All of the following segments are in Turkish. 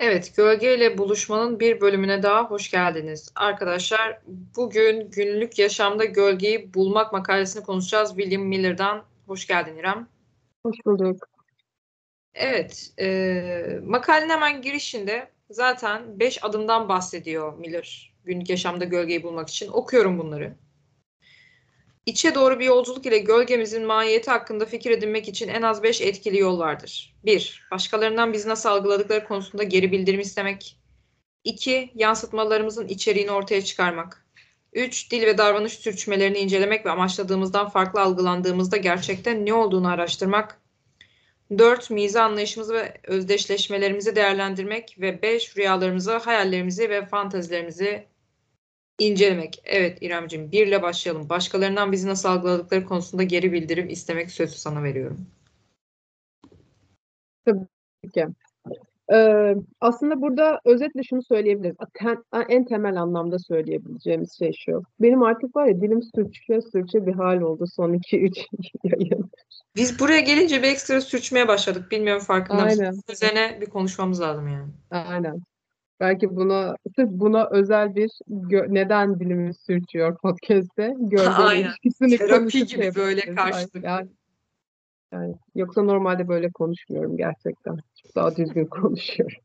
Evet, gölgeyle buluşmanın bir bölümüne daha hoş geldiniz. Arkadaşlar, bugün günlük yaşamda gölgeyi bulmak makalesini konuşacağız. William Miller'dan. Hoş geldin İrem. Hoş bulduk. Evet, e, makalenin hemen girişinde zaten beş adımdan bahsediyor Miller. Günlük yaşamda gölgeyi bulmak için. Okuyorum bunları. İçe doğru bir yolculuk ile gölgemizin mahiyeti hakkında fikir edinmek için en az beş etkili yol vardır. 1. Başkalarından bizi nasıl algıladıkları konusunda geri bildirim istemek. 2. Yansıtmalarımızın içeriğini ortaya çıkarmak. 3. Dil ve davranış sürçmelerini incelemek ve amaçladığımızdan farklı algılandığımızda gerçekten ne olduğunu araştırmak. 4. Mize anlayışımızı ve özdeşleşmelerimizi değerlendirmek ve 5. Rüyalarımızı, hayallerimizi ve fantazilerimizi incelemek. Evet İremciğim birle başlayalım. Başkalarından bizi nasıl algıladıkları konusunda geri bildirim istemek sözü sana veriyorum. Tabii ki. Ee, aslında burada özetle şunu söyleyebiliriz. Ten, en temel anlamda söyleyebileceğimiz şey şu. Benim artık var ya dilim sürçe sürçe bir hal oldu son 2-3 yayın. Biz buraya gelince bir ekstra sürçmeye başladık. Bilmiyorum farkında mısınız? Üzerine bir konuşmamız lazım yani. Aynen. Belki buna sırf buna özel bir neden dilimiz sürçüyor podcast'te gölge ilişkisini Terapi gibi böyle karşılıklı. Yani, yani, yoksa normalde böyle konuşmuyorum gerçekten. Çok daha düzgün konuşuyorum.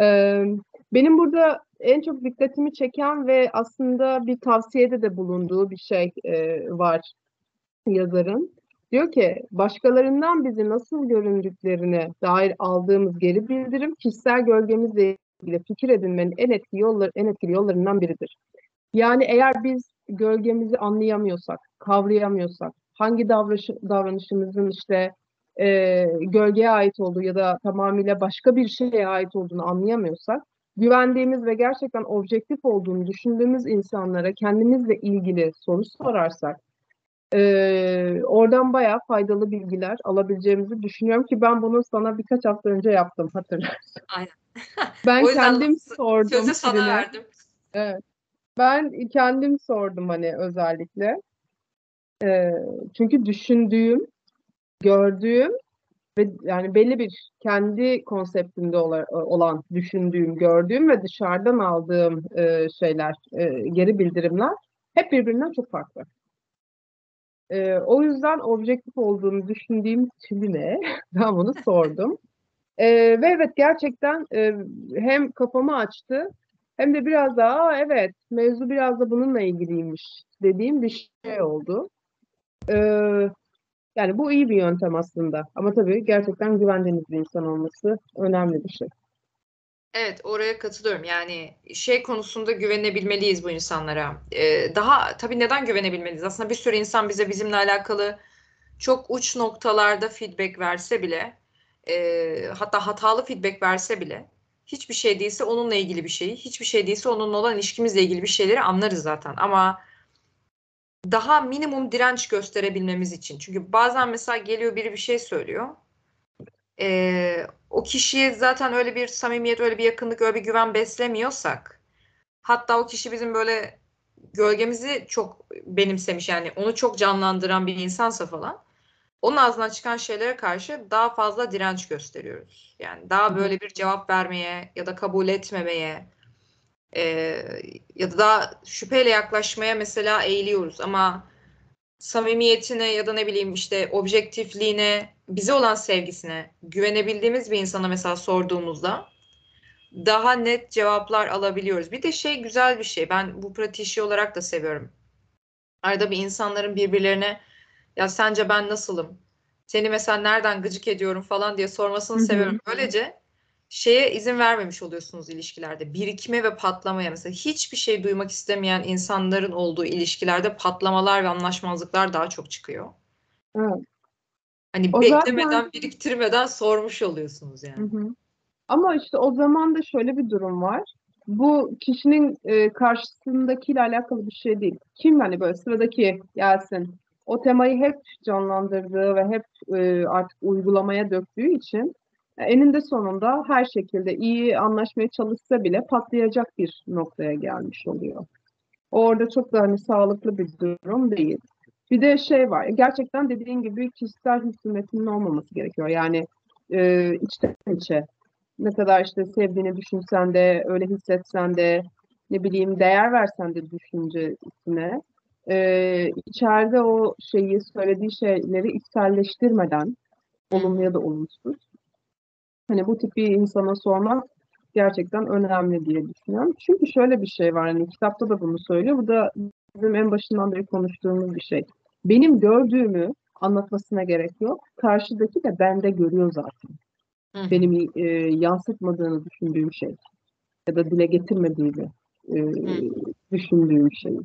ee, benim burada en çok dikkatimi çeken ve aslında bir tavsiyede de bulunduğu bir şey e, var yazarın. Diyor ki başkalarından bizi nasıl göründüklerine dair aldığımız geri bildirim kişisel gölgemizle ilgili fikir edinmenin en etkili yolları en etkili yollarından biridir. Yani eğer biz gölgemizi anlayamıyorsak, kavrayamıyorsak, hangi davranış, davranışımızın işte e, gölgeye ait olduğu ya da tamamıyla başka bir şeye ait olduğunu anlayamıyorsak, güvendiğimiz ve gerçekten objektif olduğunu düşündüğümüz insanlara kendimizle ilgili soru sorarsak, ee, oradan bayağı faydalı bilgiler alabileceğimizi düşünüyorum ki ben bunu sana birkaç hafta önce yaptım hatırlarsın. Aynen. ben kendim sordum. Sözü sana birine. verdim. Evet. Ben kendim sordum hani özellikle. Ee, çünkü düşündüğüm, gördüğüm ve yani belli bir kendi konseptimde olan düşündüğüm, gördüğüm ve dışarıdan aldığım e, şeyler, e, geri bildirimler hep birbirinden çok farklı. E, o yüzden objektif olduğunu düşündüğüm Çilin'e ben bunu sordum. E, ve evet gerçekten e, hem kafamı açtı hem de biraz daha evet mevzu biraz da bununla ilgiliymiş dediğim bir şey oldu. E, yani bu iyi bir yöntem aslında. Ama tabii gerçekten güvendiğiniz bir insan olması önemli bir şey. Evet oraya katılıyorum. Yani şey konusunda güvenebilmeliyiz bu insanlara. Ee, daha tabii neden güvenebilmeliyiz? Aslında bir sürü insan bize bizimle alakalı çok uç noktalarda feedback verse bile e, hatta hatalı feedback verse bile hiçbir şey değilse onunla ilgili bir şeyi, hiçbir şey değilse onunla olan ilişkimizle ilgili bir şeyleri anlarız zaten. Ama daha minimum direnç gösterebilmemiz için. Çünkü bazen mesela geliyor biri bir şey söylüyor e, o kişiye zaten öyle bir samimiyet, öyle bir yakınlık, öyle bir güven beslemiyorsak hatta o kişi bizim böyle gölgemizi çok benimsemiş yani onu çok canlandıran bir insansa falan onun ağzından çıkan şeylere karşı daha fazla direnç gösteriyoruz. Yani daha böyle bir cevap vermeye ya da kabul etmemeye e, ya da daha şüpheyle yaklaşmaya mesela eğiliyoruz ama samimiyetine ya da ne bileyim işte objektifliğine, bize olan sevgisine güvenebildiğimiz bir insana mesela sorduğumuzda daha net cevaplar alabiliyoruz. Bir de şey güzel bir şey. Ben bu pratiği olarak da seviyorum. Arada bir insanların birbirlerine ya sence ben nasılım? Seni mesela nereden gıcık ediyorum falan diye sormasını Hı-hı. seviyorum. Böylece şeye izin vermemiş oluyorsunuz ilişkilerde. Birikime ve patlamaya mesela hiçbir şey duymak istemeyen insanların olduğu ilişkilerde patlamalar ve anlaşmazlıklar daha çok çıkıyor. Evet. Hani o beklemeden, zaten... biriktirmeden sormuş oluyorsunuz yani. Hı hı. Ama işte o zaman da şöyle bir durum var. Bu kişinin e, karşısındakiyle alakalı bir şey değil. Kim hani böyle sıradaki gelsin o temayı hep canlandırdığı ve hep e, artık uygulamaya döktüğü için eninde sonunda her şekilde iyi anlaşmaya çalışsa bile patlayacak bir noktaya gelmiş oluyor. Orada çok da hani sağlıklı bir durum değil. Bir de şey var, gerçekten dediğin gibi kişisel hükümetinin olmaması gerekiyor. Yani e, içten içe ne kadar işte sevdiğini düşünsen de, öyle hissetsen de, ne bileyim değer versen de düşüncesine, e, içeride o şeyi, söylediği şeyleri içselleştirmeden, olumlu ya da olumsuz, hani bu tip bir insana sormak gerçekten önemli diye düşünüyorum. Çünkü şöyle bir şey var, hani kitapta da bunu söylüyor, bu da bizim en başından beri konuştuğumuz bir şey. Benim gördüğümü anlatmasına gerek yok. Karşıdaki de bende görüyor zaten. Hı. Benim e, yansıtmadığını düşündüğüm şey ya da dile getirmediğini e, düşündüğüm şey.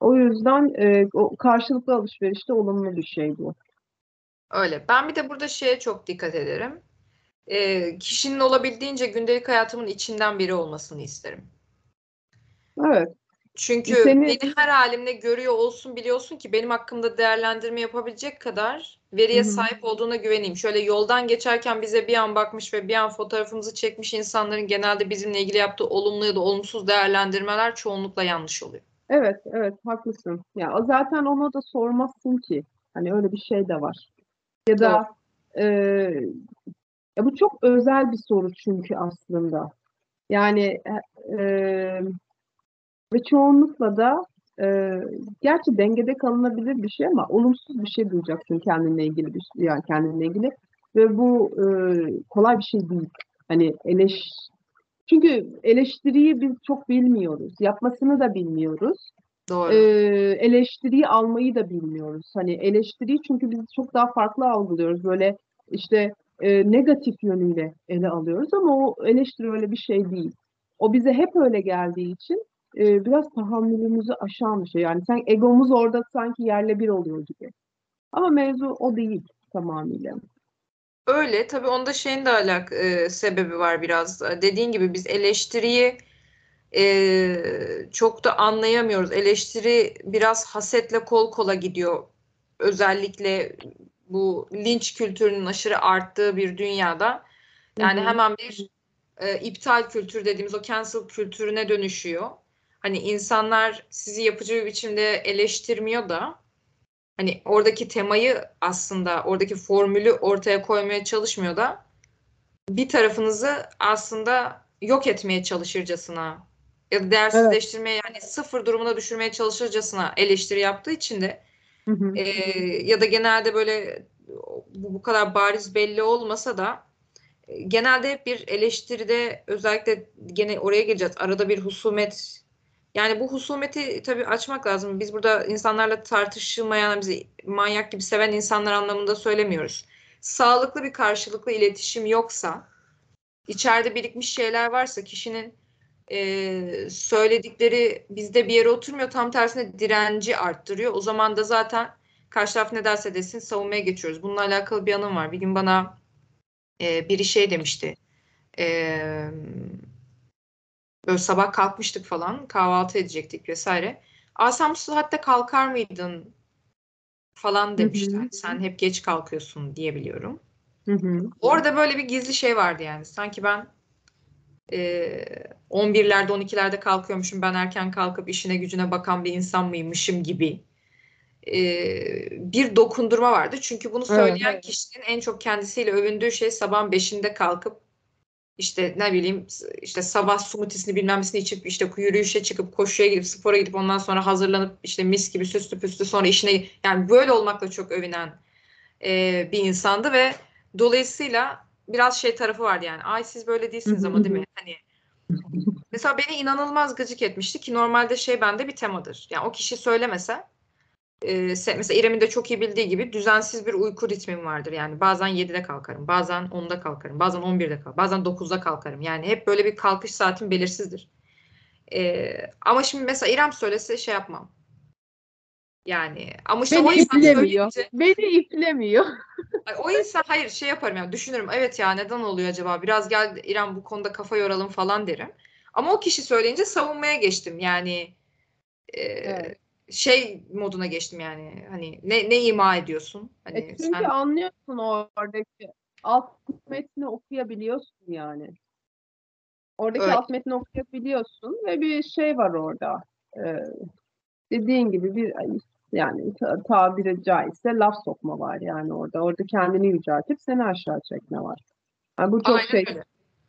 O yüzden e, o karşılıklı alışverişte olumlu bir şey bu. Öyle. Ben bir de burada şeye çok dikkat ederim. Ee, kişinin olabildiğince gündelik hayatımın içinden biri olmasını isterim. Evet. Çünkü Seni- beni her halimle görüyor olsun biliyorsun ki benim hakkımda değerlendirme yapabilecek kadar veriye Hı hı. sahip olduğuna güveneyim. Şöyle yoldan geçerken bize bir an bakmış ve bir an fotoğrafımızı çekmiş insanların genelde bizimle ilgili yaptığı olumlu ya da olumsuz değerlendirmeler çoğunlukla yanlış oluyor. Evet, evet haklısın. Ya zaten ona da sormazsın ki. Hani öyle bir şey de var. Ya da e, ya bu çok özel bir soru çünkü aslında. Yani e, ve çoğunlukla da e, gerçi dengede kalınabilir bir şey ama olumsuz bir şey duyacaksın kendinle ilgili bir şey, yani kendinle ilgili ve bu e, kolay bir şey değil. Hani eleş çünkü eleştiriyi biz çok bilmiyoruz. Yapmasını da bilmiyoruz. Doğru. Ee, eleştiriyi almayı da bilmiyoruz. Hani eleştiriyi çünkü biz çok daha farklı algılıyoruz. Böyle işte e, negatif yönüyle ele alıyoruz ama o eleştiri öyle bir şey değil. O bize hep öyle geldiği için e, biraz tahammülümüzü aşan bir şey. Yani sen egomuz orada sanki yerle bir oluyor gibi. Ama mevzu o değil tamamıyla. Öyle tabii onda şeyin de alak e, sebebi var biraz. Dediğin gibi biz eleştiriyi e, çok da anlayamıyoruz. Eleştiri biraz hasetle kol kola gidiyor. Özellikle bu linç kültürünün aşırı arttığı bir dünyada. Yani Hı hı. hemen bir e, iptal kültürü dediğimiz o cancel kültürüne dönüşüyor. Hani insanlar sizi yapıcı bir biçimde eleştirmiyor da hani oradaki temayı aslında oradaki formülü ortaya koymaya çalışmıyor da bir tarafınızı aslında yok etmeye çalışırcasına ya da değersizleştirmeye yani sıfır durumuna düşürmeye çalışırcasına eleştiri yaptığı için de E, ya da genelde böyle bu, bu kadar bariz belli olmasa da genelde hep bir eleştiride özellikle gene oraya geleceğiz. Arada bir husumet yani bu husumeti tabii açmak lazım. Biz burada insanlarla tartışılmayan, bizi manyak gibi seven insanlar anlamında söylemiyoruz. Sağlıklı bir karşılıklı iletişim yoksa, içeride birikmiş şeyler varsa kişinin e, söyledikleri bizde bir yere oturmuyor. Tam tersine direnci arttırıyor. O zaman da zaten karşı taraf ne derse desin savunmaya geçiyoruz. Bununla alakalı bir anım var. Bir gün bana e, biri şey demişti. E, böyle sabah kalkmıştık falan. Kahvaltı edecektik vesaire. Bu saatte kalkar mıydın? Falan demişti. hı. Hani sen hep geç kalkıyorsun diyebiliyorum. Hı hı. Orada böyle bir gizli şey vardı yani. Sanki ben e, 11'lerde 12'lerde kalkıyormuşum. Ben erken kalkıp işine gücüne bakan bir insan mıymışım gibi e, bir dokundurma vardı. Çünkü bunu söyleyen evet. kişinin en çok kendisiyle övündüğü şey sabahın 5'inde kalkıp işte ne bileyim işte sabah smoothiesini bilmem nesini içip işte yürüyüşe çıkıp koşuya gidip spora gidip ondan sonra hazırlanıp işte mis gibi süslü püslü sonra işine yani böyle olmakla çok övünen e, bir insandı ve dolayısıyla biraz şey tarafı vardı yani ay siz böyle değilsiniz ama değil mi? Hani mesela beni inanılmaz gıcık etmişti ki normalde şey bende bir temadır. Yani o kişi söylemese e, se- mesela İrem'in de çok iyi bildiği gibi düzensiz bir uyku ritmim vardır. Yani bazen 7'de kalkarım, bazen 10'da kalkarım, bazen 11'de kalkarım, bazen 9'da kalkarım. Yani hep böyle bir kalkış saatim belirsizdir. E, ama şimdi mesela İrem söylese şey yapmam. Yani ama işte o Beni insan iplemiyor. söyleyince Beni iplemiyor. O insan hayır şey yaparım yani düşünürüm evet ya neden oluyor acaba biraz gel İrem bu konuda kafa yoralım falan derim. Ama o kişi söyleyince savunmaya geçtim yani e, Evet. şey moduna geçtim yani hani ne, ne ima ediyorsun? Hani E çünkü sen anlıyorsun oradaki alt metni okuyabiliyorsun yani. Oradaki Öyle. alt metni okuyabiliyorsun ve bir şey var orada. Ee, dediğin gibi bir yani ta- tabiri caizse laf sokma var yani orada. Orada kendini yüceltip seni aşağı çekme var. Yani bu çok aynen şey öyle.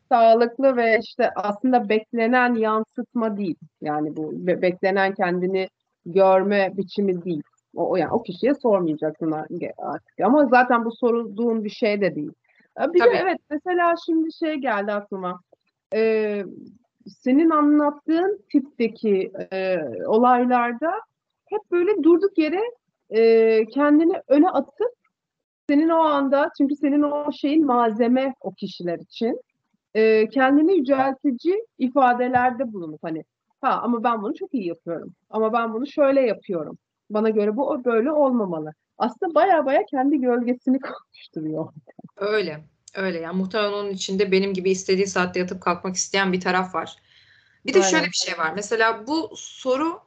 sağlıklı ve işte aslında beklenen yansıtma değil. Yani bu be- beklenen kendini görme biçimi değil. O, o yani o kişiye sormayacaksın artık. Ama zaten bu sorulduğun bir şey de değil. Ee, Bir Tabii. de evet mesela şimdi şey geldi aklıma. Ee, senin anlattığın tipteki e, olaylarda hep böyle durduk yere e, kendini öne atıp senin o anda çünkü senin o şeyin malzeme o kişiler için e, kendini yüceltici ifadelerde bulunup hani ha ama ben bunu çok iyi yapıyorum ama ben bunu şöyle yapıyorum bana göre bu böyle olmamalı aslında baya baya kendi gölgesini konuşturuyor Öyle. Öyle yani muhtemelen onun içinde benim gibi istediği saatte yatıp kalkmak isteyen bir taraf var. Bir de şöyle Aynen. bir şey var. Mesela bu soru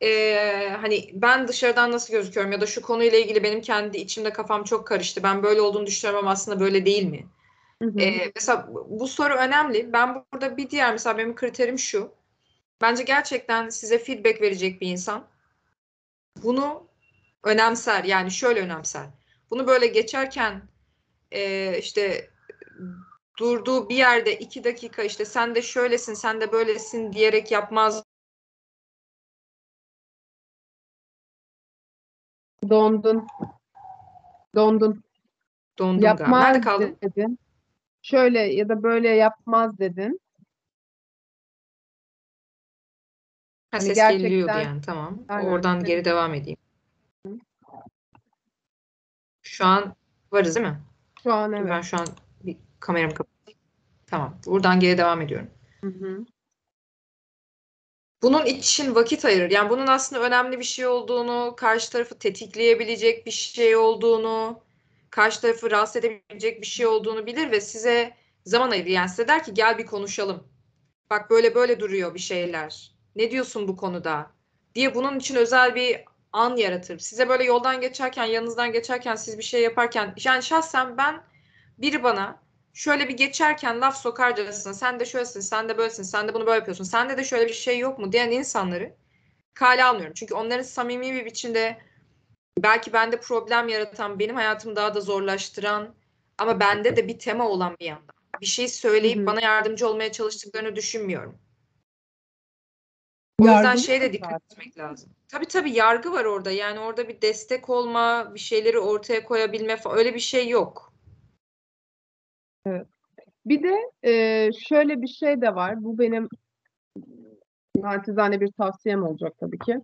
eee, hani ben dışarıdan nasıl gözüküyorum ya da şu konuyla ilgili benim kendi içimde kafam çok karıştı. Ben böyle olduğunu düşünüyorum ama aslında böyle değil mi? Hı hı. Ee, mesela bu bu soru önemli. Ben burada bir diğer mesela benim kriterim şu. Bence gerçekten size feedback verecek bir insan bunu önemser. Yani şöyle önemser. Bunu böyle geçerken e, işte durduğu bir yerde iki dakika işte sen de şöylesin sen de böylesin diyerek yapmaz. Dondun dondun Dondum galiba. Nerede yapmaz kaldın? dedin şöyle ya da böyle yapmaz dedin Ha, Hani ses gerçekten- geliyordu yani tamam. Aynen. Oradan geri devam edeyim. Şu an varız değil mi? şu an evet Ben şu an bir kameramı kapatayım. Tamam. Buradan geri devam ediyorum. Hı hı. Bunun için vakit ayırır. Yani bunun aslında önemli bir şey olduğunu, karşı tarafı tetikleyebilecek bir şey olduğunu, karşı tarafı rahatsız edebilecek bir şey olduğunu bilir ve size zaman ayırır. Yani size der ki gel bir konuşalım. Bak böyle böyle duruyor bir şeyler. Ne diyorsun bu konuda? Diye bunun için özel bir an yaratır. Size böyle yoldan geçerken, yanınızdan geçerken, siz bir şey yaparken, yani şahsen ben biri bana şöyle bir geçerken laf sokarcasına sen de şöylesin, sen de böylesin, sen de bunu böyle yapıyorsun, sende de şöyle bir şey yok mu diyen insanları kale almıyorum. Çünkü onların samimi bir biçimde belki bende problem yaratan, benim hayatımı daha da zorlaştıran ama bende de bir tema olan bir yandan. Bir şey söyleyip bana yardımcı olmaya çalıştıklarını düşünmüyorum. O yüzden Yargılı şeye de dikkat zaten? etmek lazım. Tabii tabii yargı var orada. Yani orada bir destek olma, bir şeyleri ortaya koyabilme falan öyle bir şey yok. Bir de e, şöyle bir şey de var. Bu benim naçizane bir tavsiyem olacak tabii ki.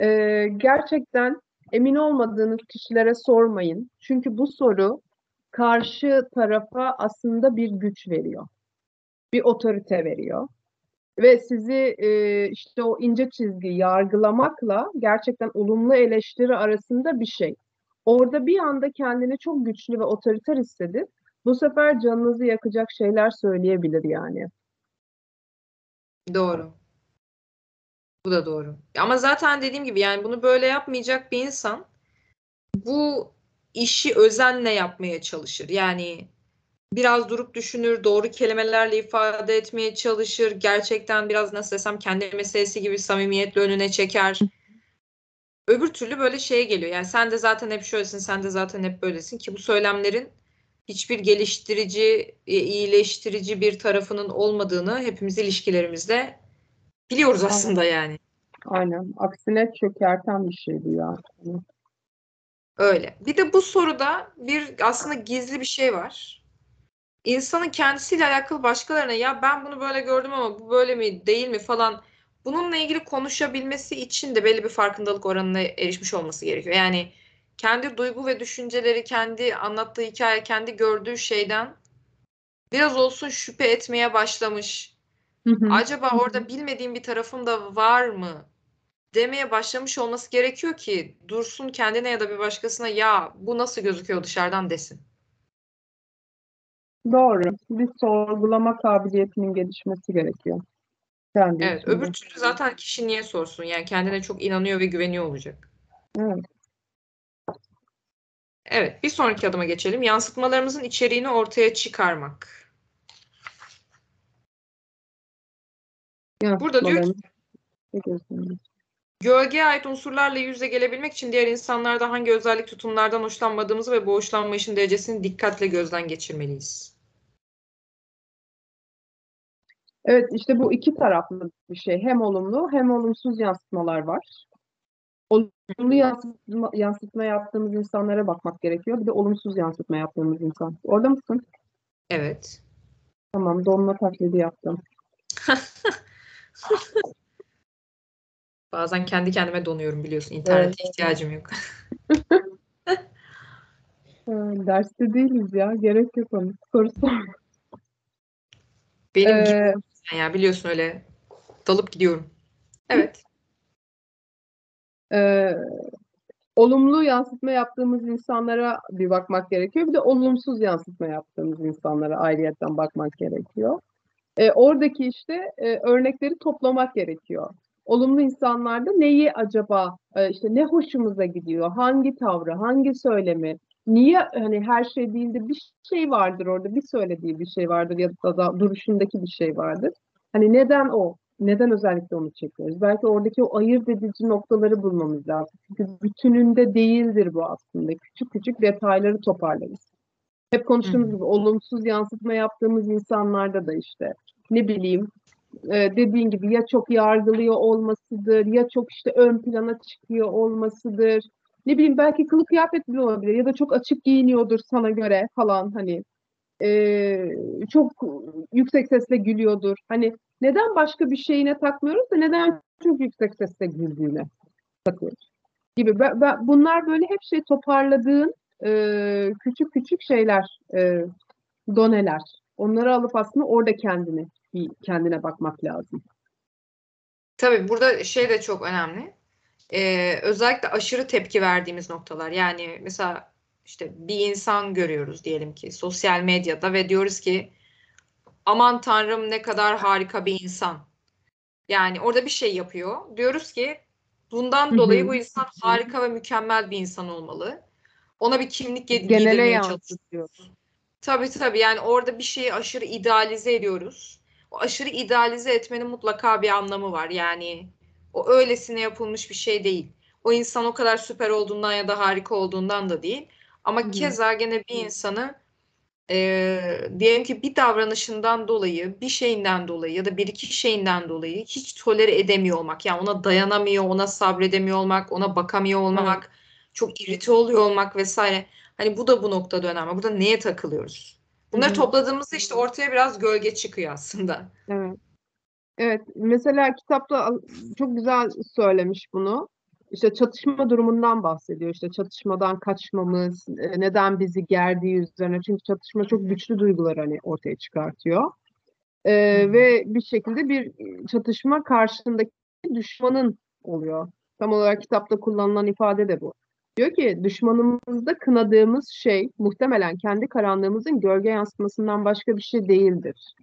E, gerçekten emin olmadığınız kişilere sormayın. Çünkü bu soru karşı tarafa aslında bir güç veriyor. Bir otorite veriyor. Ve sizi e, işte o ince çizgi yargılamakla gerçekten olumlu eleştiri arasında bir şey. Orada bir anda kendini çok güçlü ve otoriter hissedip bu sefer canınızı yakacak şeyler söyleyebilir yani. Doğru. Bu da doğru. Ama zaten dediğim gibi yani bunu böyle yapmayacak bir insan bu işi özenle yapmaya çalışır. Yani biraz durup düşünür, doğru kelimelerle ifade etmeye çalışır. Gerçekten biraz nasıl desem kendi meselesi gibi samimiyetle önüne çeker. Öbür türlü böyle şeye geliyor. Yani sen de zaten hep şöylesin, sen de zaten hep böylesin ki bu söylemlerin hiçbir geliştirici, e, iyileştirici bir tarafının olmadığını hepimiz ilişkilerimizde biliyoruz aslında yani. Aynen. Aksine çökerten bir şey bu ya. Öyle. Bir de bu soruda bir aslında gizli bir şey var. İnsanın kendisiyle alakalı başkalarına ya ben bunu böyle gördüm ama bu böyle mi değil mi falan bununla ilgili konuşabilmesi için de belli bir farkındalık oranına erişmiş olması gerekiyor. Yani kendi duygu ve düşünceleri, kendi anlattığı hikaye, kendi gördüğü şeyden biraz olsun şüphe etmeye başlamış. Hı hı. Acaba orada bilmediğim bir tarafım da var mı? demeye başlamış olması gerekiyor ki dursun kendine ya da bir başkasına ya bu nasıl gözüküyor dışarıdan desin. Doğru. Bir sorgulama kabiliyetinin gelişmesi gerekiyor. Kendi Evet, içinde. öbür türlü zaten kişi niye sorsun? Yani kendine çok inanıyor ve güveniyor olacak. Evet. Evet, bir sonraki adıma geçelim. Yansıtmalarımızın içeriğini ortaya çıkarmak. Burada diyor ki-. Gölgeye ait unsurlarla yüz yüze gelebilmek için diğer insanlarda hangi özellik tutumlardan hoşlanmadığımızı ve bu hoşlanmayışın derecesini dikkatle gözden geçirmeliyiz. Evet işte bu iki taraflı bir şey. Hem olumlu hem olumsuz yansıtmalar var. Olumlu yansıtma, yansıtma yaptığımız insanlara bakmak gerekiyor. Bir de olumsuz yansıtma yaptığımız insan. Orada mısın? Evet. Tamam, donma taklidi yaptım. Bazen kendi kendime donuyorum biliyorsun. İnternete Evet. ihtiyacım yok. Derste değiliz ya. Gerek yok onun. Soru sor. Benim Ee, gibi ya biliyorsun öyle dalıp gidiyorum. Evet. Ee, olumlu yansıtma yaptığımız insanlara bir bakmak gerekiyor. Bir de olumsuz yansıtma yaptığımız insanlara ayrıyetten bakmak gerekiyor. Ee, oradaki işte e, örnekleri toplamak gerekiyor. Olumlu insanlarda neyi acaba e, işte ne hoşumuza gidiyor, hangi tavrı, hangi söylemi, niye hani her şey değil de bir şey vardır orada, bir söylediği bir şey vardır ya da, da duruşundaki bir şey vardır. Hani neden o? Neden özellikle onu çekiyoruz? Belki oradaki o ayırt edici noktaları bulmamız lazım. Çünkü bütününde değildir bu aslında. Küçük küçük detayları toparlarız. Hep konuştuğumuz gibi olumsuz yansıtma yaptığımız insanlarda da işte ne bileyim e, dediğin gibi ya çok yargılıyor olmasıdır ya çok işte ön plana çıkıyor olmasıdır. Ne bileyim belki kılık kıyafet bile olabilir ya da çok açık giyiniyordur sana göre falan hani e, çok yüksek sesle gülüyordur. Hani neden başka bir şeyine takmıyoruz da neden çok yüksek sesle güldüğüne takıyoruz gibi. Ben, ben- bunlar böyle hep şey toparladığın e, küçük küçük şeyler, e, doneler. Onları alıp aslında orada kendini kendine bakmak lazım. Tabii burada şey de çok önemli. Ee, özellikle aşırı tepki verdiğimiz noktalar. Yani mesela işte bir insan görüyoruz diyelim ki sosyal medyada ve diyoruz ki aman tanrım ne kadar harika bir insan. Yani orada bir şey yapıyor. Diyoruz ki bundan Hı dolayı bu insan harika ve mükemmel bir insan olmalı. Ona bir kimlik Genele giydirmeye çalışıyoruz. Tabii tabii yani orada bir şeyi aşırı idealize ediyoruz. O aşırı idealize etmenin mutlaka bir anlamı var. Yani o öylesine yapılmış bir şey değil. O insan o kadar süper olduğundan ya da harika olduğundan da değil. Ama Hı hı. keza gene bir insanı eee, diyelim ki bir davranışından dolayı, bir şeyinden dolayı ya da bir iki şeyinden dolayı hiç tolere edemiyor olmak. Yani ona dayanamıyor, ona sabredemiyor olmak, ona bakamıyor olmak, çok irite oluyor olmak vesaire. Hani bu da bu noktada önemli. Burada neye takılıyoruz? Bunları Hı hı. topladığımızda işte ortaya biraz gölge çıkıyor aslında. Evet. Evet, mesela kitapta çok güzel söylemiş bunu. İşte çatışma durumundan bahsediyor. İşte çatışmadan kaçmamız, e, neden bizi gerdiği üzerine. Çünkü çatışma çok güçlü duygular hani ortaya çıkartıyor. Ee, ve bir şekilde bir çatışma karşısındaki düşmanın oluyor. Tam olarak kitapta kullanılan ifade de bu. Diyor ki düşmanımızda kınadığımız şey muhtemelen kendi karanlığımızın gölge yansıtmasından başka bir şey değildir.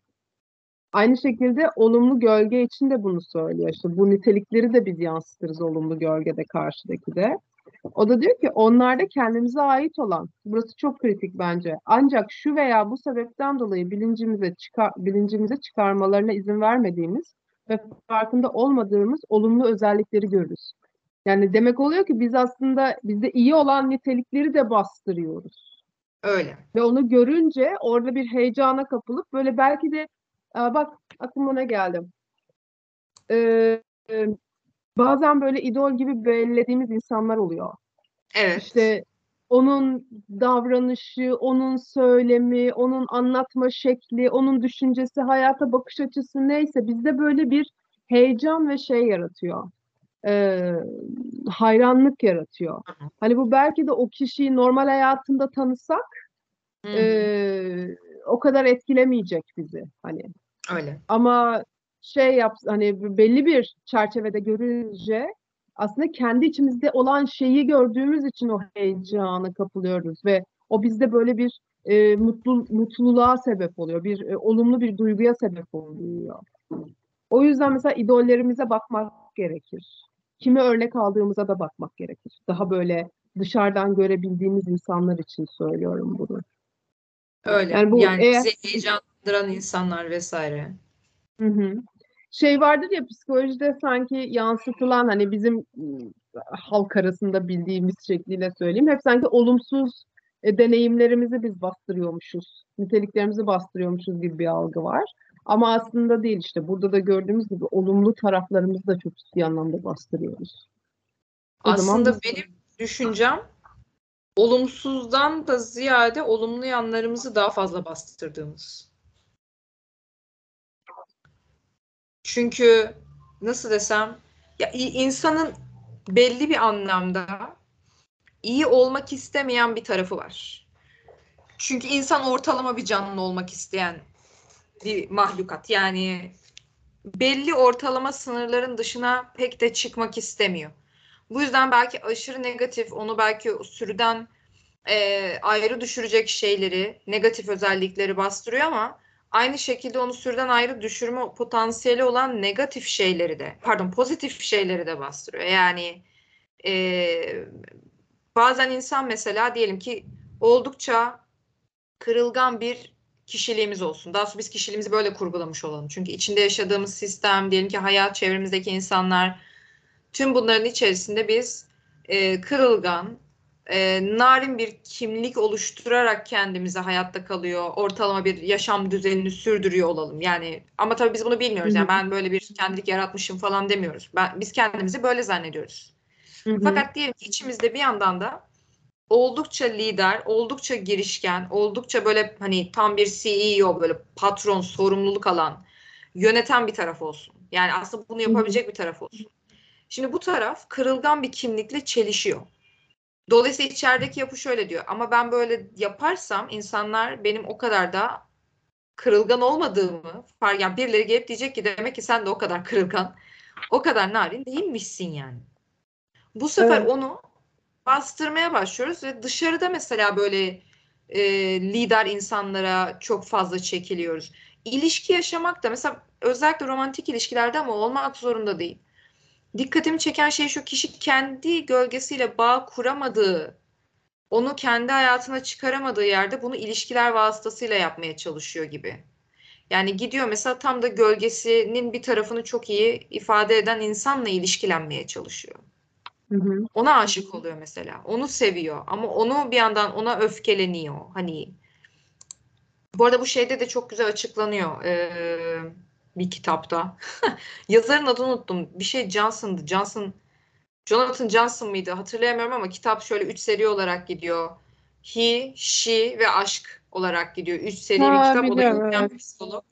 Aynı şekilde olumlu gölge için de bunu söylüyor. İşte bu nitelikleri de biz yansıtırız olumlu gölgede karşıdaki de. O da diyor ki onlarda kendimize ait olan, burası çok kritik bence. Ancak şu veya bu sebepten dolayı bilincimize çıkar, bilincimize çıkarmalarına izin vermediğimiz ve farkında olmadığımız olumlu özellikleri görürüz. Yani demek oluyor ki biz aslında bizde iyi olan nitelikleri de bastırıyoruz. Öyle. Ve onu görünce orada bir heyecana kapılıp böyle belki de Aa, bak aklıma ne geldi. Ee, e, bazen böyle idol gibi belirlediğimiz insanlar oluyor. Evet. İşte onun davranışı, onun söylemi, onun anlatma şekli, onun düşüncesi, hayata bakış açısı neyse bizde böyle bir heyecan ve şey yaratıyor. Ee, hayranlık yaratıyor. Hani bu belki de o kişiyi normal hayatında tanısak ee, o kadar etkilemeyecek bizi. Hani Öyle. ama şey yap hani belli bir çerçevede görünce aslında kendi içimizde olan şeyi gördüğümüz için o heyecana kapılıyoruz ve o bizde böyle bir e, mutlu mutluluğa sebep oluyor. Bir e, olumlu bir duyguya sebep oluyor. O yüzden mesela idollerimize bakmak gerekir. Kime örnek aldığımıza da bakmak gerekir. Daha böyle dışarıdan görebildiğimiz insanlar için söylüyorum bunu. Öyle. Yani bu Yani eğer bizi heyecanlandıran insanlar vesaire. Hı hı. Şey vardır ya psikolojide sanki yansıtılan hani bizim halk arasında bildiğimiz şekliyle söyleyeyim. Hep sanki olumsuz e, deneyimlerimizi biz bastırıyormuşuz. Niteliklerimizi bastırıyormuşuz gibi bir algı var. Ama aslında değil işte burada da gördüğümüz gibi olumlu taraflarımızı da çok ciddi anlamda bastırıyoruz. O zaman Aslında biz- benim düşüncem olumsuzdan da ziyade olumlu yanlarımızı daha fazla bastırdığımız. Çünkü nasıl desem ya insanın belli bir anlamda iyi olmak istemeyen bir tarafı var. Çünkü insan ortalama bir canlı olmak isteyen bir mahlukat. Yani belli ortalama sınırların dışına pek de çıkmak istemiyor. Bu yüzden belki aşırı negatif, onu belki sürüden e, ayrı düşürecek şeyleri, negatif özellikleri bastırıyor ama aynı şekilde onu sürüden ayrı düşürme potansiyeli olan negatif şeyleri de, pardon pozitif şeyleri de bastırıyor. Yani e, bazen insan mesela diyelim ki oldukça kırılgan bir kişiliğimiz olsun. Daha sonra biz kişiliğimizi böyle kurgulamış olalım. Çünkü içinde yaşadığımız sistem, diyelim ki hayat, çevremizdeki insanlar, tüm bunların içerisinde biz e, kırılgan, e, narin bir kimlik oluşturarak kendimize hayatta kalıyor, ortalama bir yaşam düzenini sürdürüyor olalım. Yani ama tabii biz bunu bilmiyoruz. Yani ben böyle bir kendilik yaratmışım falan demiyoruz. Ben, biz kendimizi böyle zannediyoruz. Hı hı. Fakat diyelim ki içimizde bir yandan da oldukça lider, oldukça girişken, oldukça böyle hani tam bir CEO böyle patron, sorumluluk alan, yöneten bir taraf olsun. Yani aslında bunu yapabilecek bir taraf olsun. Şimdi bu taraf kırılgan bir kimlikle çelişiyor. Dolayısıyla içerideki yapı şöyle diyor. Ama ben böyle yaparsam insanlar benim o kadar da kırılgan olmadığımı fark yani birileri gelip diyecek ki demek ki sen de o kadar kırılgan, o kadar narin değilmişsin yani. Bu sefer Evet. onu bastırmaya başlıyoruz ve dışarıda mesela böyle e, lider insanlara çok fazla çekiliyoruz. İlişki yaşamak da mesela özellikle romantik ilişkilerde ama olmak zorunda değil. Dikkatimi çeken şey şu kişi kendi gölgesiyle bağ kuramadığı, onu kendi hayatına çıkaramadığı yerde bunu ilişkiler vasıtasıyla yapmaya çalışıyor gibi. Yani gidiyor mesela tam da gölgesinin bir tarafını çok iyi ifade eden insanla ilişkilenmeye çalışıyor. Hı hı. Ona aşık oluyor mesela. Onu seviyor ama onu bir yandan ona öfkeleniyor. Hani bu arada bu şeyde de çok güzel açıklanıyor ee, bir kitapta. Yazarın adını unuttum. Bir şey Johnson'dı. Johnson Jonathan Johnson mıydı? Hatırlayamıyorum ama kitap şöyle üç seri olarak gidiyor. He, She ve Aşk olarak gidiyor. Üç seri bir Ha, kitap. O da biliyorum, İlken evet. bir psikolog.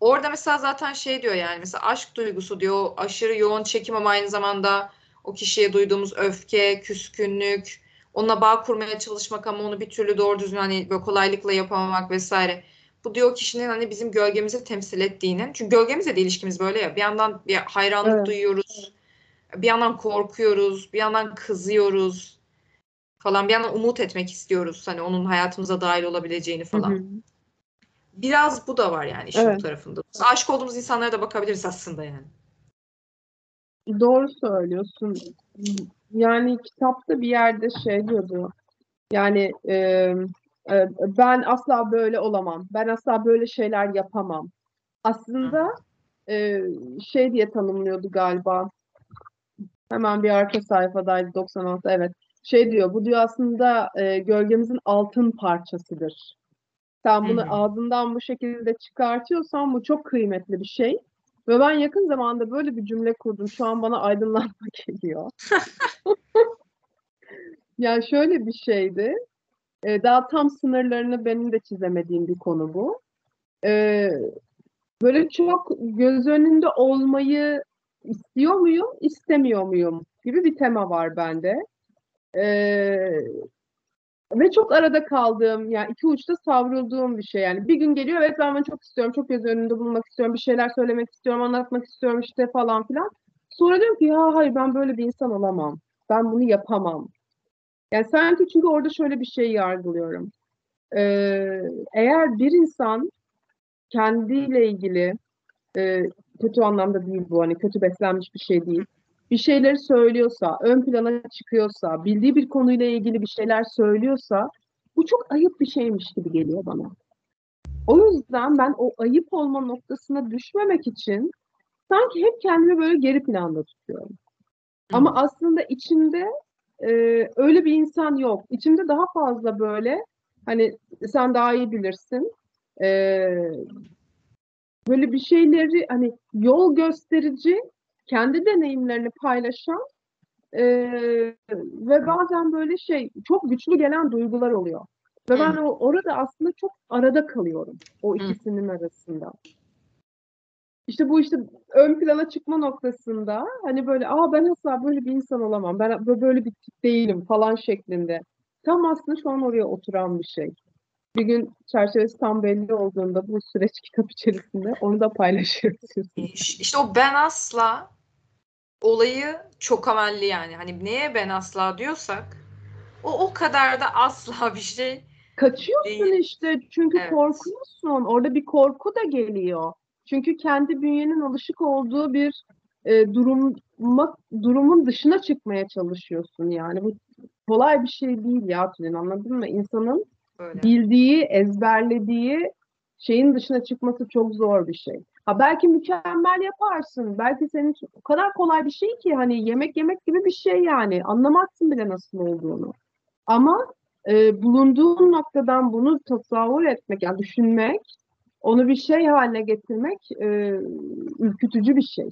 Orada mesela zaten şey diyor yani mesela aşk duygusu diyor aşırı yoğun çekim ama aynı zamanda o kişiye duyduğumuz öfke, küskünlük, onunla bağ kurmaya çalışmak ama onu bir türlü doğru düzgün hani böyle kolaylıkla yapamamak vesaire. Bu diyor kişinin hani bizim gölgemizi temsil ettiğinin. Çünkü gölgemizle de ilişkimiz böyle ya. Bir yandan bir hayranlık Evet. duyuyoruz. Bir yandan korkuyoruz. Bir yandan kızıyoruz falan. Bir yandan umut etmek istiyoruz. Hani onun hayatımıza dahil olabileceğini Hı falan. hı. Biraz bu da var yani işin Evet. bu tarafında. Aşık olduğumuz insanlara da bakabiliriz aslında yani. Doğru söylüyorsun. Yani kitapta bir yerde şey diyordu. Yani e, e, ben asla böyle olamam. Ben asla böyle şeyler yapamam. Aslında e, şey diye tanımlıyordu galiba. Hemen bir arka sayfadaydı 96 evet. Şey diyor bu diyor aslında e, gölgemizin altın parçasıdır. Sen bunu Hı hı. ağzından bu şekilde çıkartıyorsan bu çok kıymetli bir şey. Ve ben yakın zamanda böyle bir cümle kurdum. Şu an bana aydınlanma geliyor. Yani şöyle bir şeydi. E, daha tam sınırlarını benim de çizemediğim bir konu bu. E, böyle çok göz önünde olmayı istiyor muyum, istemiyor muyum gibi bir tema var bende. E, ve çok arada kaldığım, yani iki uçta savrulduğum bir şey. Yani bir gün geliyor, evet ben bunu çok istiyorum, çok göz önünde bulunmak istiyorum, bir şeyler söylemek istiyorum, anlatmak istiyorum işte falan filan. Sonra diyorum ki ya hayır ben böyle bir insan olamam. Ben bunu yapamam. Yani sanki çünkü orada şöyle bir şey yargılıyorum. Ee, eğer bir insan kendiyle ilgili e, kötü anlamda değil bu hani kötü beslenmiş bir şey değil. Bir şeyleri söylüyorsa, ön plana çıkıyorsa, bildiği bir konuyla ilgili bir şeyler söylüyorsa bu çok ayıp bir şeymiş gibi geliyor bana. O yüzden ben o ayıp olma noktasına düşmemek için sanki hep kendimi böyle geri planda tutuyorum. Ama aslında içimde e, öyle bir insan yok. İçimde daha fazla böyle hani sen daha iyi bilirsin. E, böyle bir şeyleri hani yol gösterici, kendi deneyimlerini paylaşan e, ve bazen böyle şey çok güçlü gelen duygular oluyor. Ve ben o, orada aslında çok arada kalıyorum o ikisinin arasında. İşte bu işte ön plana çıkma noktasında hani böyle aa ben asla böyle bir insan olamam. Ben bö- böyle bir tip değilim falan şeklinde. Tam aslında şu an oraya oturan bir şey. Bir gün çerçevesi tam belli olduğunda bu süreç kitap içerisinde onu da paylaşırız. İş- İşte o ben asla olayı çok amelli yani. Hani neye ben asla diyorsak o o kadar da asla bir şey Kaçıyorsun Değil. işte çünkü Evet. korkuyorsun. Orada bir korku da geliyor. Çünkü kendi bünyenin alışık olduğu bir e, duruma, durumun dışına çıkmaya çalışıyorsun yani. Bu kolay bir şey değil ya Tülin anladın mı? İnsanın böyle. bildiği, ezberlediği şeyin dışına çıkması çok zor bir şey. Ha belki mükemmel yaparsın. Belki senin için o kadar kolay bir şey ki hani yemek yemek gibi bir şey yani. Anlamazsın bile nasıl olduğunu. Ama e, bulunduğun noktadan bunu tasavvur etmek, yani düşünmek, onu bir şey haline getirmek e, ürkütücü bir şey.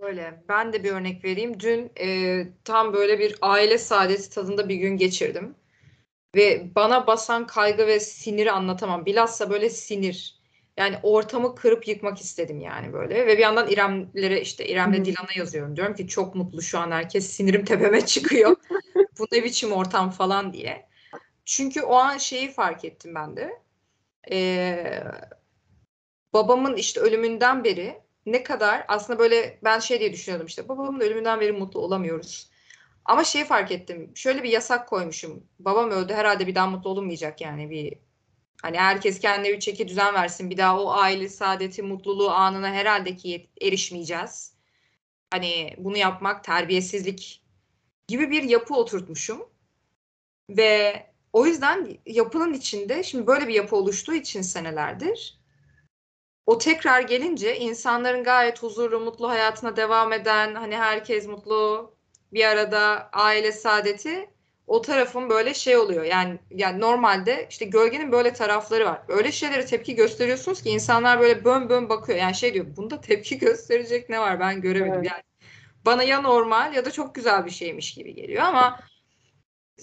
Öyle. Ben de bir örnek vereyim. Dün e, tam böyle bir aile saadeti tadında bir gün geçirdim. Ve bana basan kaygı ve siniri anlatamam. Bilhassa böyle sinir. Yani ortamı kırıp yıkmak istedim yani böyle. Ve bir yandan İremlere işte İrem'le. Dilan'a yazıyorum. Diyorum ki çok mutlu şu an herkes. Sinirim tepeme çıkıyor. Bu ne biçim ortam falan diye. Çünkü o an şeyi fark ettim ben de. Ee, babamın işte ölümünden beri ne kadar aslında böyle ben şey diye düşünüyordum işte babamın ölümünden beri mutlu olamıyoruz. Ama şeyi fark ettim. Şöyle bir yasak koymuşum. Babam öldü herhalde bir daha mutlu olunmayacak yani bir hani herkes kendine bir çeki düzen versin. Bir daha o aile saadeti, mutluluğu anına herhalde ki erişmeyeceğiz. Hani bunu yapmak terbiyesizlik gibi bir yapı oturtmuşum. Ve o yüzden yapının içinde şimdi böyle bir yapı oluştuğu için senelerdir o tekrar gelince insanların gayet huzurlu, mutlu hayatına devam eden, hani herkes mutlu, bir arada aile saadeti o tarafın böyle şey oluyor. Yani yani normalde işte gölgenin böyle tarafları var. Öyle şeylere tepki gösteriyorsunuz ki insanlar böyle bön bön bakıyor. Yani şey diyor, bunda tepki gösterecek ne var ben göremedim. Evet. Yani bana ya normal ya da çok güzel bir şeymiş gibi geliyor ama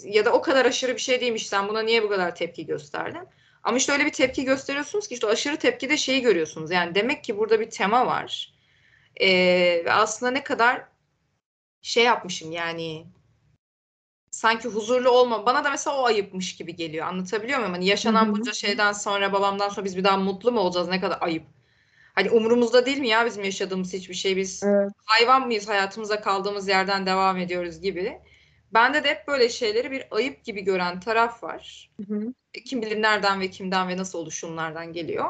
ya da o kadar aşırı bir şey değilmiş sen buna niye bu kadar tepki gösterdin? Ama işte öyle bir tepki gösteriyorsunuz ki işte aşırı tepkide şeyi görüyorsunuz. Yani demek ki burada bir tema var. Ee, ve aslında ne kadar şey yapmışım yani sanki huzurlu olma. Bana da mesela o ayıpmış gibi geliyor. Anlatabiliyor muyum? Hani yaşanan bunca şeyden sonra babamdan sonra biz bir daha mutlu mu olacağız? Ne kadar ayıp. Hani umurumuzda değil mi ya bizim yaşadığımız hiçbir şey? Biz Evet. hayvan mıyız? Hayatımıza kaldığımız yerden devam ediyoruz gibi. Bende de hep böyle şeyleri bir ayıp gibi gören taraf var. Hı hı. Kim bilir nereden ve kimden ve nasıl oluşumlardan geliyor.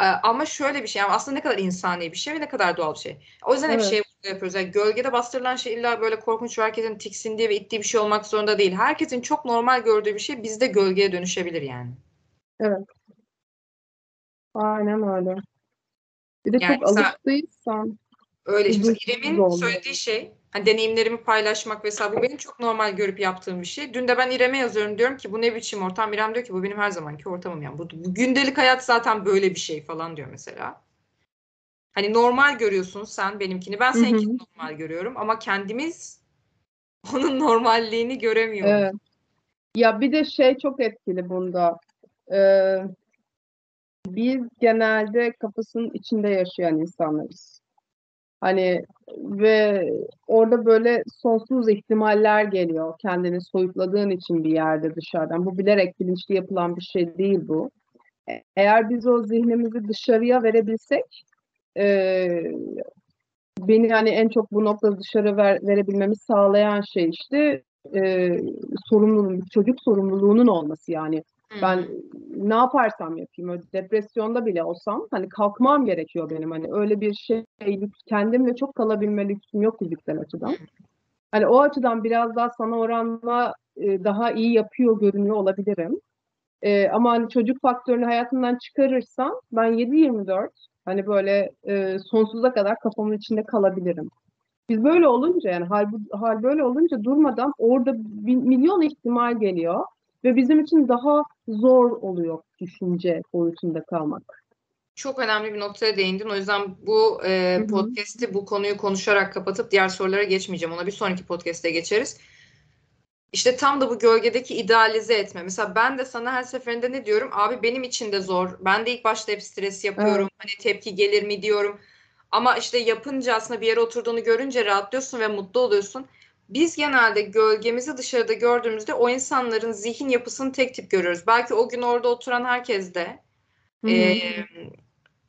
Ee, Ama şöyle bir şey yani aslında ne kadar insani bir şey ve ne kadar doğal bir şey. O yüzden hep Evet. şey yapıyoruz. Yani gölgede bastırılan şey illa böyle korkunç herkesin tiksindiği ve ittiği bir şey olmak zorunda değil. Herkesin çok normal gördüğü bir şey bizde gölgeye dönüşebilir yani. Aynen öyle. Bir de Yani çok alıştıysan Öyle Huzursuz İrem'in söylediği şey hani deneyimlerimi paylaşmak vesaire bu benim çok normal görüp yaptığım bir şey. Dün de ben İrem'e yazıyorum diyorum ki bu ne biçim ortam? İrem diyor ki bu benim her zamanki ortamım yani. Bu, bu gündelik hayat zaten böyle bir şey falan diyor mesela. Hani normal görüyorsun sen benimkini. Ben seninkini normal görüyorum ama kendimiz onun normalliğini göremiyoruz. Evet. Ya bir de şey çok etkili bunda. Ee, biz genelde kafasının içinde yaşayan insanlarız. Hani ve orada böyle sonsuz ihtimaller geliyor kendini soyutladığın için bir yerde dışarıdan. Bu bilerek bilinçli yapılan bir şey değil bu. E- Eğer biz o zihnimizi dışarıya verebilsek e, beni hani en çok bu noktada dışarı ver, verebilmemi sağlayan şey işte e, sorumluluğun, çocuk sorumluluğunun olması yani. Ben ne yaparsam yapayım, öyle depresyonda bile olsam hani kalkmam gerekiyor benim. Hani öyle bir şey, kendimle çok kalabilme lüksüm yok fiziksel açıdan. Hani o açıdan biraz daha sana oranla e, daha iyi yapıyor görünüyor olabilirim. E, ama hani çocuk faktörünü hayatımdan çıkarırsam ben 7-24 hani böyle e, sonsuza kadar kafamın içinde kalabilirim. Biz böyle olunca yani hal, hal böyle olunca durmadan orada bir milyon ihtimal geliyor ve bizim için daha zor oluyor düşünce boyutunda kalmak. çok önemli bir noktaya değindin. O yüzden bu e, podcast'i bu konuyu konuşarak kapatıp diğer sorulara geçmeyeceğim. Ona bir sonraki podcast'te geçeriz. İşte tam da bu gölgedeki idealize etme. Mesela ben de sana her seferinde ne diyorum? Abi benim için de zor. Ben de ilk başta hep stres yapıyorum. Hani tepki gelir mi diyorum. Ama işte yapınca aslında bir yere oturduğunu görünce rahatlıyorsun ve mutlu oluyorsun. Biz genelde gölgemizi dışarıda gördüğümüzde o insanların zihin yapısını tek tip görüyoruz. Belki o gün orada oturan herkes de ee,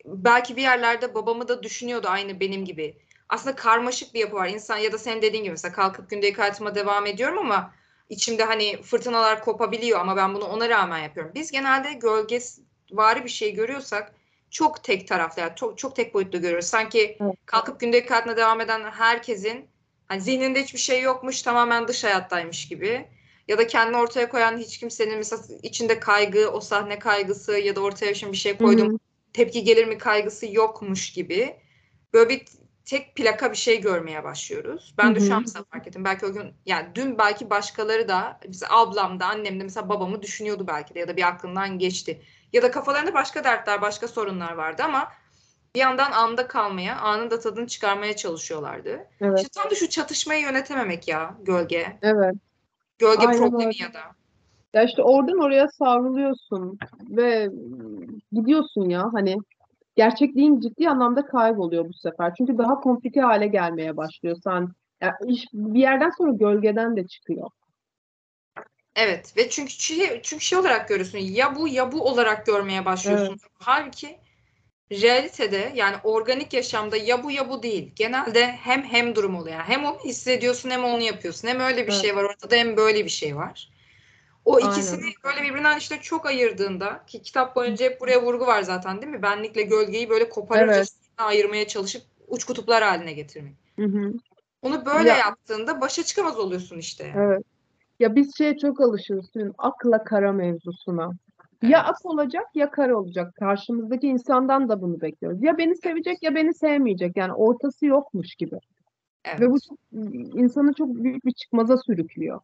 belki bir yerlerde babamı da düşünüyordu aynı benim gibi. Aslında karmaşık bir yapı var. İnsan ya da senin dediğin gibi mesela kalkıp gündelik hayatıma devam ediyorum ama içimde hani fırtınalar kopabiliyor ama ben bunu ona rağmen yapıyorum. Biz genelde gölgevari bir şey görüyorsak çok tek taraflı yani çok, çok tek boyutlu görüyoruz. Sanki kalkıp gündelik hayatına devam eden herkesin hani zihninde hiçbir şey yokmuş tamamen dış hayattaymış gibi. Ya da kendini ortaya koyan hiç kimsenin mesela içinde kaygı, o sahne kaygısı ya da ortaya şimdi bir şey koydum Hı hı. tepki gelir mi kaygısı yokmuş gibi böyle bir tek plaka bir şey görmeye başlıyoruz. Ben de şu an mesela fark ettim. Belki o gün yani dün belki başkaları da mesela ablam da annem de mesela babamı düşünüyordu belki de ya da bir aklından geçti. Ya da kafalarında başka dertler, başka sorunlar vardı ama bir yandan anda kalmaya, anın da tadını çıkarmaya çalışıyorlardı. Evet. İşte tam da şu çatışmayı yönetememek ya gölge. Evet. Gölge Aynen problemi öyle. ya da. Ya işte oradan oraya savruluyorsun ve gidiyorsun ya hani gerçekliğin ciddi anlamda kayboluyor bu sefer. Çünkü daha komplike hale gelmeye başlıyor. Sen ya iş bir yerden sonra gölgeden de çıkıyor. Evet ve çünkü şey, çünkü şey olarak görüyorsun ya bu ya bu olarak görmeye başlıyorsun. Halbuki realitede yani organik yaşamda ya bu ya bu değil. Genelde hem hem durum oluyor. Yani hem onu hissediyorsun hem onu yapıyorsun. Hem öyle bir Evet. şey var ortada hem böyle bir şey var. O Aynen. ikisini böyle birbirinden işte çok ayırdığında ki kitap boyunca hep buraya vurgu var zaten değil mi? Benlikle gölgeyi böyle koparırcasına ayırmaya çalışıp uç kutuplar haline getirmek. Hı hı. Onu böyle Ya- yaptığında başa çıkamaz oluyorsun işte. Evet. Ya biz şeye çok alışıyoruz. akla kara mevzusuna. Ya ak olacak ya kara olacak. Karşımızdaki insandan da bunu bekliyoruz. Ya beni sevecek ya beni sevmeyecek. Yani ortası yokmuş gibi. Evet. Ve bu çok, insanı çok büyük bir çıkmaza sürüklüyor.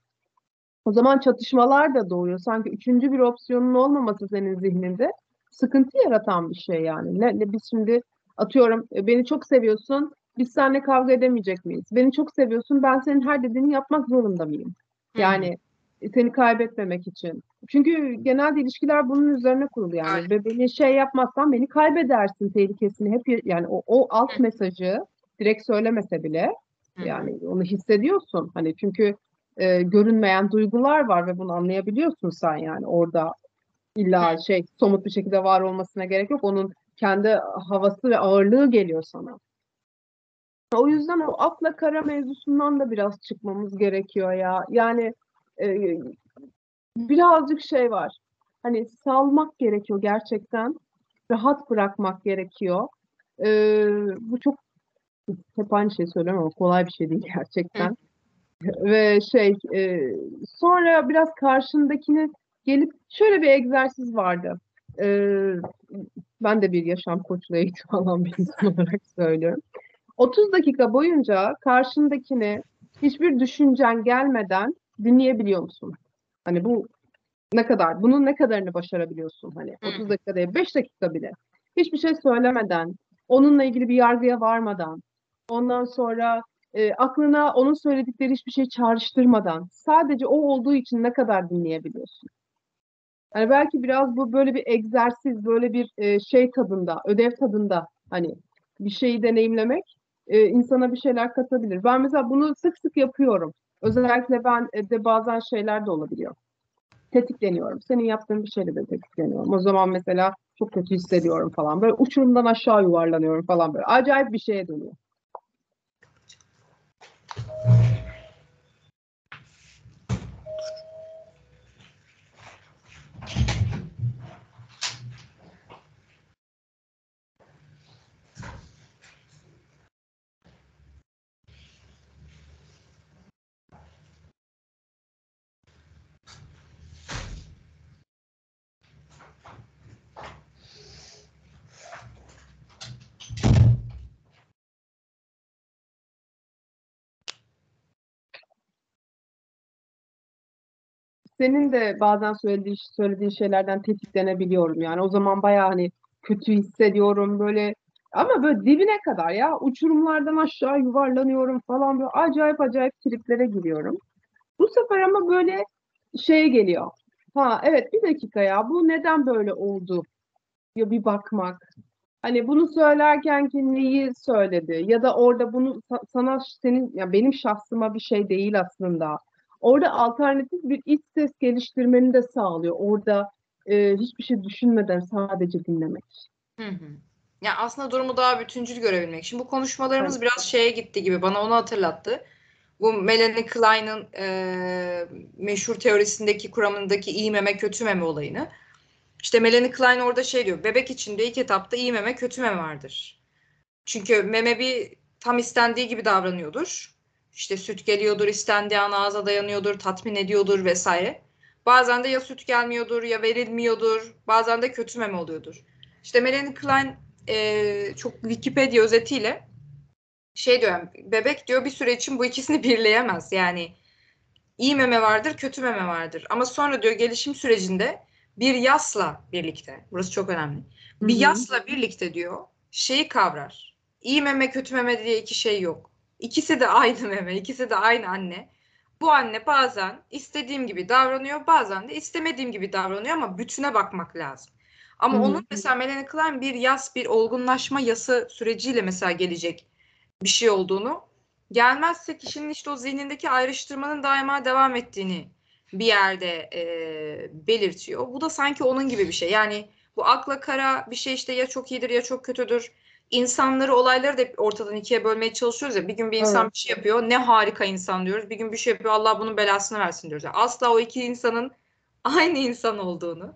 O zaman çatışmalar da doğuyor. Sanki üçüncü bir opsiyonun olmaması senin zihninde sıkıntı yaratan bir şey yani. Ne, ne biz şimdi atıyorum e, beni çok seviyorsun. Biz seninle kavga edemeyecek miyiz? Beni çok seviyorsun. Ben senin her dediğini yapmak zorunda mıyım? Yani seni kaybetmemek için. Çünkü genelde ilişkiler bunun üzerine kurulu yani. Aynen. Ve beni şey yapmazsan beni kaybedersin tehlikesini hep yani o, o alt mesajı direkt söylemese bile yani onu hissediyorsun. Hani çünkü e, görünmeyen duygular var ve bunu anlayabiliyorsun sen yani orada illa şey somut bir şekilde var olmasına gerek yok. Onun kendi havası ve ağırlığı geliyor sana. O yüzden o akla kara mevzusundan da biraz çıkmamız gerekiyor ya. Yani e, birazcık şey var. Hani salmak gerekiyor gerçekten. Rahat bırakmak gerekiyor. E, bu çok hep aynı şeyi söylüyorum ama kolay bir şey değil gerçekten. Ve şey e, sonra biraz karşındakini gelip şöyle bir egzersiz vardı. E, ben de bir yaşam koçluğu eğitimi alan bir insan olarak söylüyorum. 30 dakika boyunca karşındakini hiçbir düşüncen gelmeden dinleyebiliyor musun? Hani bu ne kadar, bunun ne kadarını başarabiliyorsun? Hani Hı. 30 dakika değil, 5 dakika bile. Hiçbir şey söylemeden, onunla ilgili bir yargıya varmadan, ondan sonra e, aklına onun söyledikleri hiçbir şey çağrıştırmadan, sadece o olduğu için ne kadar dinleyebiliyorsun? Yani belki biraz bu böyle bir egzersiz, böyle bir e, şey tadında, ödev tadında hani bir şeyi deneyimlemek e, insana bir şeyler katabilir. Ben mesela bunu sık sık yapıyorum. Özellikle ben e, de bazen şeyler de olabiliyor. Tetikleniyorum. Senin yaptığın bir şeyle de tetikleniyorum. O zaman mesela çok kötü hissediyorum falan. Böyle uçurumdan aşağı yuvarlanıyorum falan böyle. Acayip bir şeye dönüyor. Senin de bazen söylediğin, söylediğin şeylerden tetiklenebiliyorum. Yani o zaman bayağı hani kötü hissediyorum böyle ama böyle dibine kadar ya uçurumlardan aşağı yuvarlanıyorum falan böyle acayip acayip triplere giriyorum. Bu sefer ama böyle şey geliyor. Ha evet bir dakika ya bu neden böyle oldu? Ya bir bakmak. Hani bunu söylerken ki neyi söyledi ya da orada bunu sa- sana senin ya benim şahsıma bir şey değil aslında. Orada alternatif bir iç ses geliştirmeni de sağlıyor. Orada e, hiçbir şey düşünmeden sadece dinlemek. Hı hı. Ya aslında durumu daha bütüncül görebilmek. Şimdi bu konuşmalarımız biraz şeye gitti gibi bana onu hatırlattı. Bu Melanie Klein'ın e, meşhur teorisindeki kuramındaki iyi meme kötü meme olayını. İşte Melanie Klein orada şey diyor. Bebek içinde ilk etapta iyi meme kötü meme vardır. Çünkü meme bir tam istendiği gibi davranıyordur. İşte süt geliyordur, istendiği an ağza dayanıyordur, tatmin ediyordur vesaire. Bazen de ya süt gelmiyordur ya verilmiyordur. Bazen de kötü meme oluyordur. İşte Melanie Klein e, çok Wikipedia özetiyle şey diyor bebek diyor bir süre için bu ikisini birleyemez. Yani iyi meme vardır, kötü meme vardır. Ama sonra diyor gelişim sürecinde bir yasla birlikte, burası çok önemli. Bir Hı hı. yasla birlikte diyor şeyi kavrar. İyi meme kötü meme diye iki şey yok. İkisi de aynı meme, ikisi de aynı anne. Bu anne bazen istediğim gibi davranıyor, bazen de istemediğim gibi davranıyor ama bütüne bakmak lazım. Ama Hı hı. onun mesela Melanie Klein bir yas, bir olgunlaşma yası süreciyle mesela gelecek bir şey olduğunu, gelmezse kişinin işte o zihnindeki ayrıştırmanın daima devam ettiğini bir yerde e, belirtiyor. Bu da sanki onun gibi bir şey. Yani bu akla kara bir şey işte ya çok iyidir ya çok kötüdür. İnsanları, olayları da hep ortadan ikiye bölmeye çalışıyoruz ya. Bir gün bir insan Evet. bir şey yapıyor, ne harika insan diyoruz. Bir gün bir şey yapıyor, Allah bunun belasını versin diyoruz. Yani asla o iki insanın aynı insan olduğunu.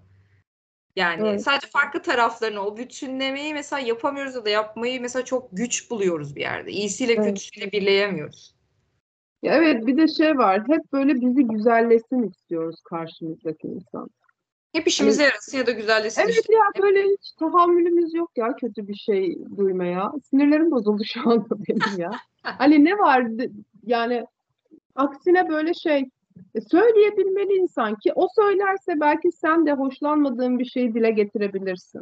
Yani Evet. sadece farklı taraflarını, o bütünlemeyi mesela yapamıyoruz ya da yapmayı mesela çok güç buluyoruz bir yerde. İyisiyle Evet. kötüsüyle birleyemiyoruz. Ya evet bir de şey var. Hep böyle bizi güzelleşsin istiyoruz karşımızdaki insan. Hep işimize yarasın ya da güzelleşsin Evet işte. ya böyle hiç tahammülümüz yok ya kötü bir şey duymaya. Sinirlerim bozuldu şu anda benim ya. Hani ne var yani aksine böyle şey e, söyleyebilmeli insan ki o söylerse belki sen de hoşlanmadığın bir şeyi dile getirebilirsin.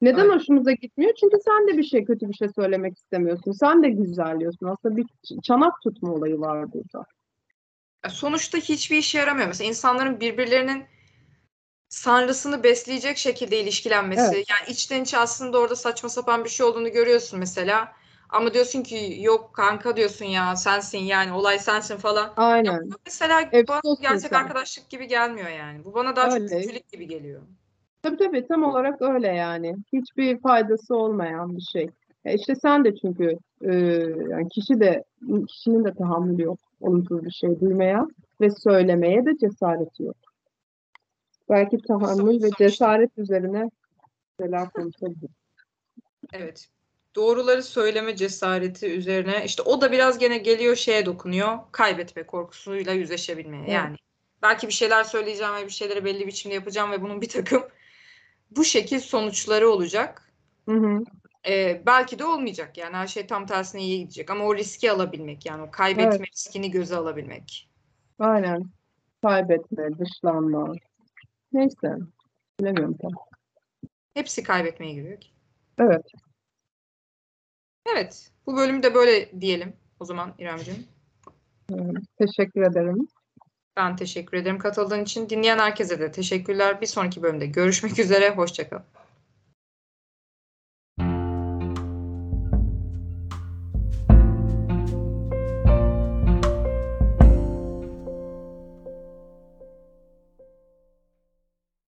Neden Aynen. hoşumuza gitmiyor? Çünkü sen de bir şey kötü bir şey söylemek istemiyorsun. Sen de güzelliyorsun. Aslında bir çanak tutma olayı var burada. Sonuçta hiçbir işe yaramıyor. Mesela insanların birbirlerinin sanrısını besleyecek şekilde ilişkilenmesi. Evet. Yani içten içe aslında orada saçma sapan bir şey olduğunu görüyorsun mesela. Ama diyorsun ki yok kanka diyorsun ya sensin yani olay sensin falan. Aynen. Bu mesela Hep bana gerçek sen. arkadaşlık gibi gelmiyor yani. Bu bana daha çok Öyle. kötülük gibi geliyor. Tabii tabii tam olarak öyle yani. Hiçbir faydası olmayan bir şey. E işte sen de çünkü e, yani kişi de kişinin de tahammülü yok olumsuz bir şey duymaya ve söylemeye de cesareti yok. Belki tahammül ve cesaret üzerine şeyler konuşabiliriz. Evet. Doğruları söyleme cesareti üzerine işte o da biraz gene geliyor şeye dokunuyor. Kaybetme korkusuyla yüzleşebilmeye. Evet. Yani belki bir şeyler söyleyeceğim ve bir şeyleri belli biçimde yapacağım ve bunun bir takım bu şekil sonuçları olacak. Hı hı. Ee, belki de olmayacak yani her şey tam tersine iyi gidecek ama o riski alabilmek yani o kaybetme Evet. riskini göze alabilmek. Aynen. Kaybetme, dışlanma. Neyse. Bilemiyorum tam. Hepsi kaybetmeye giriyor ki. Evet. Evet. Bu bölümü de böyle diyelim o zaman İremciğim. Teşekkür ederim. Ben teşekkür ederim katıldığın için. Dinleyen herkese de teşekkürler. Bir sonraki bölümde görüşmek üzere. Hoşçakalın.